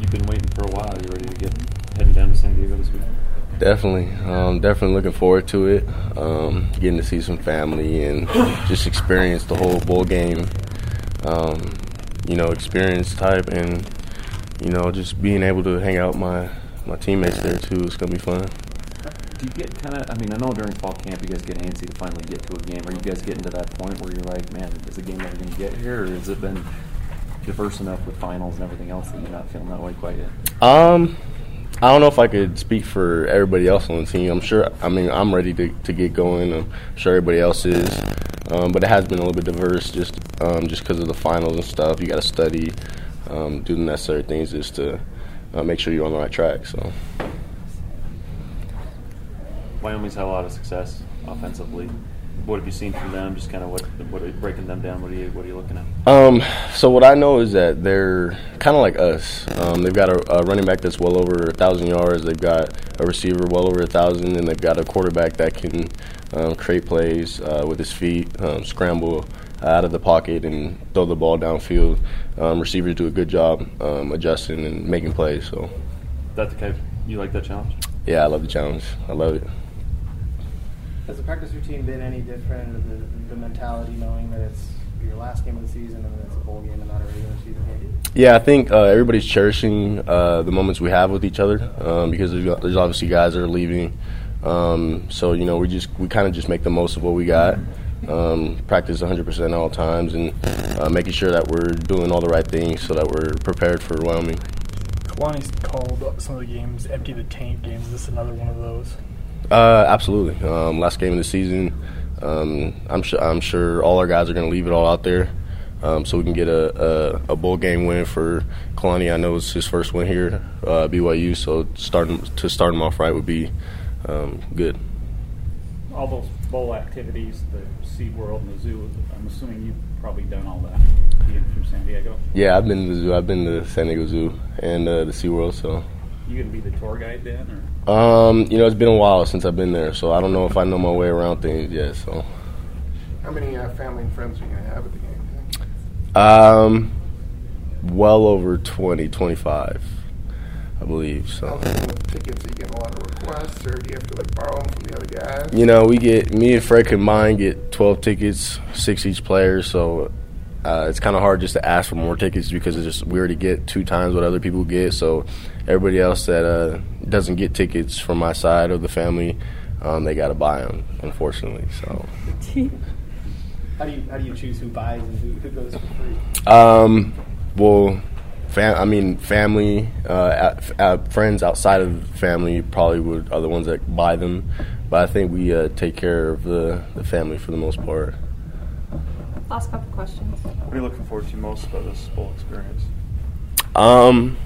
you've been waiting for a while. You're ready to get heading down to San Diego this week? Definitely, um, definitely looking forward to it. Um, getting to see some family and just experience the whole bowl game, um, you know, experience type, and you know, just being able to hang out my my teammates there too. It's gonna be fun. Do you get kind of? I mean, I know during fall camp you guys get antsy to finally get to a game. Are you guys getting to that point where you're like, man, is the game ever going to get here, or has it been diverse enough with finals and everything else that you're not feeling that way quite yet? Um, I don't know if I could speak for everybody else on the team. I'm sure. I mean, I'm ready to, to get going. I'm sure everybody else is. Um, but it has been a little bit diverse, just um, just because of the finals and stuff. You got to study, um, do the necessary things just to uh, make sure you're on the right track. So. Wyoming's had a lot of success offensively. What have you seen from them? Just kind of what, what are, breaking them down. What are you, what are you looking at? Um, so what I know is that they're kind of like us. Um, they've got a, a, running back that's well over a thousand yards. They've got a receiver well over a thousand, and they've got a quarterback that can um, create plays uh, with his feet, um, scramble out of the pocket, and throw the ball downfield. Um, receivers do a good job um, adjusting and making plays. So, that's the you like that challenge? Yeah, I love the challenge. I love it. Has the practice routine been any different? The, the mentality, knowing that it's your last game of the season and it's a bowl game and not a regular season game? Yeah, I think uh, everybody's cherishing uh, the moments we have with each other um, because there's, there's, obviously guys that are leaving. Um, so you know, we just we kind of just make the most of what we got. Um, practice 100% all times and uh, making sure that we're doing all the right things so that we're prepared for Wyoming. Kalani's called some of the games empty the tank games. Is this another one of those? Uh, absolutely. Um, last game of the season. Um, I'm sure. I'm sure all our guys are going to leave it all out there, um, so we can get a, a, a, bowl game win for Kalani. I know it's his first win here, uh, BYU. So starting to start him off right would be um, good. All those bowl activities, the Sea World and the zoo. I'm assuming you've probably done all that being from San Diego. Yeah, I've been to the zoo. I've been to San Diego Zoo and uh, the Sea World. So you gonna be the tour guide then, or? Um, you know, it's been a while since I've been there, so I don't know if I know my way around things yet. So, how many uh, family and friends are you gonna have at the game? Um, well over 20, 25, I believe. So, tickets, are you getting a lot of requests, or do you have to like borrow them from the other guys? You know, we get me and Fred combined get twelve tickets, six each player. So uh, it's kind of hard just to ask for more tickets because it's just we already get two times what other people get. So everybody else that uh, doesn't get tickets from my side of the family, um, they got to buy them, unfortunately. So. how do you how do you choose who buys and who, who goes for free? Um, well, fam- I mean, family, uh, at, at friends outside of family probably would are the ones that buy them, but I think we uh, take care of the the family for the most part. Last couple questions. What are you looking forward to most about this bowl experience? Um,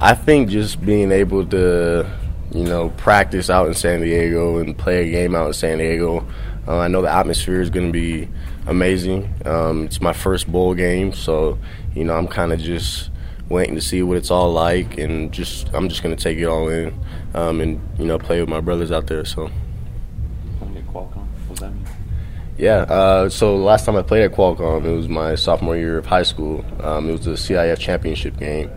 I think just being able to, you know, practice out in San Diego and play a game out in San Diego. Uh, I know the atmosphere is going to be amazing. Um, it's my first bowl game, so you know I'm kind of just waiting to see what it's all like, and just I'm just going to take it all in, um, and you know play with my brothers out there. So. Yeah, uh, so last time I played at Qualcomm, it was my sophomore year of high school. Um, it was the CIF championship game,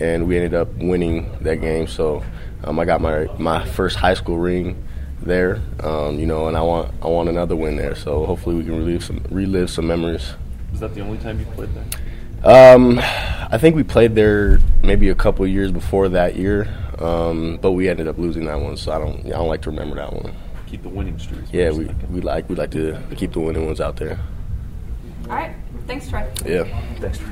and we ended up winning that game. So um, I got my my first high school ring there, um, you know, and I want I want another win there. So hopefully we can relive some relive some memories. Is that the only time you played there? Um, I think we played there maybe a couple years before that year, um, but we ended up losing that one. So I don't I don't like to remember that one keep the winning streak. Yeah, we, we like we like to keep the winning ones out there. All right. Thanks, Trey. Yeah. Thanks, Troy.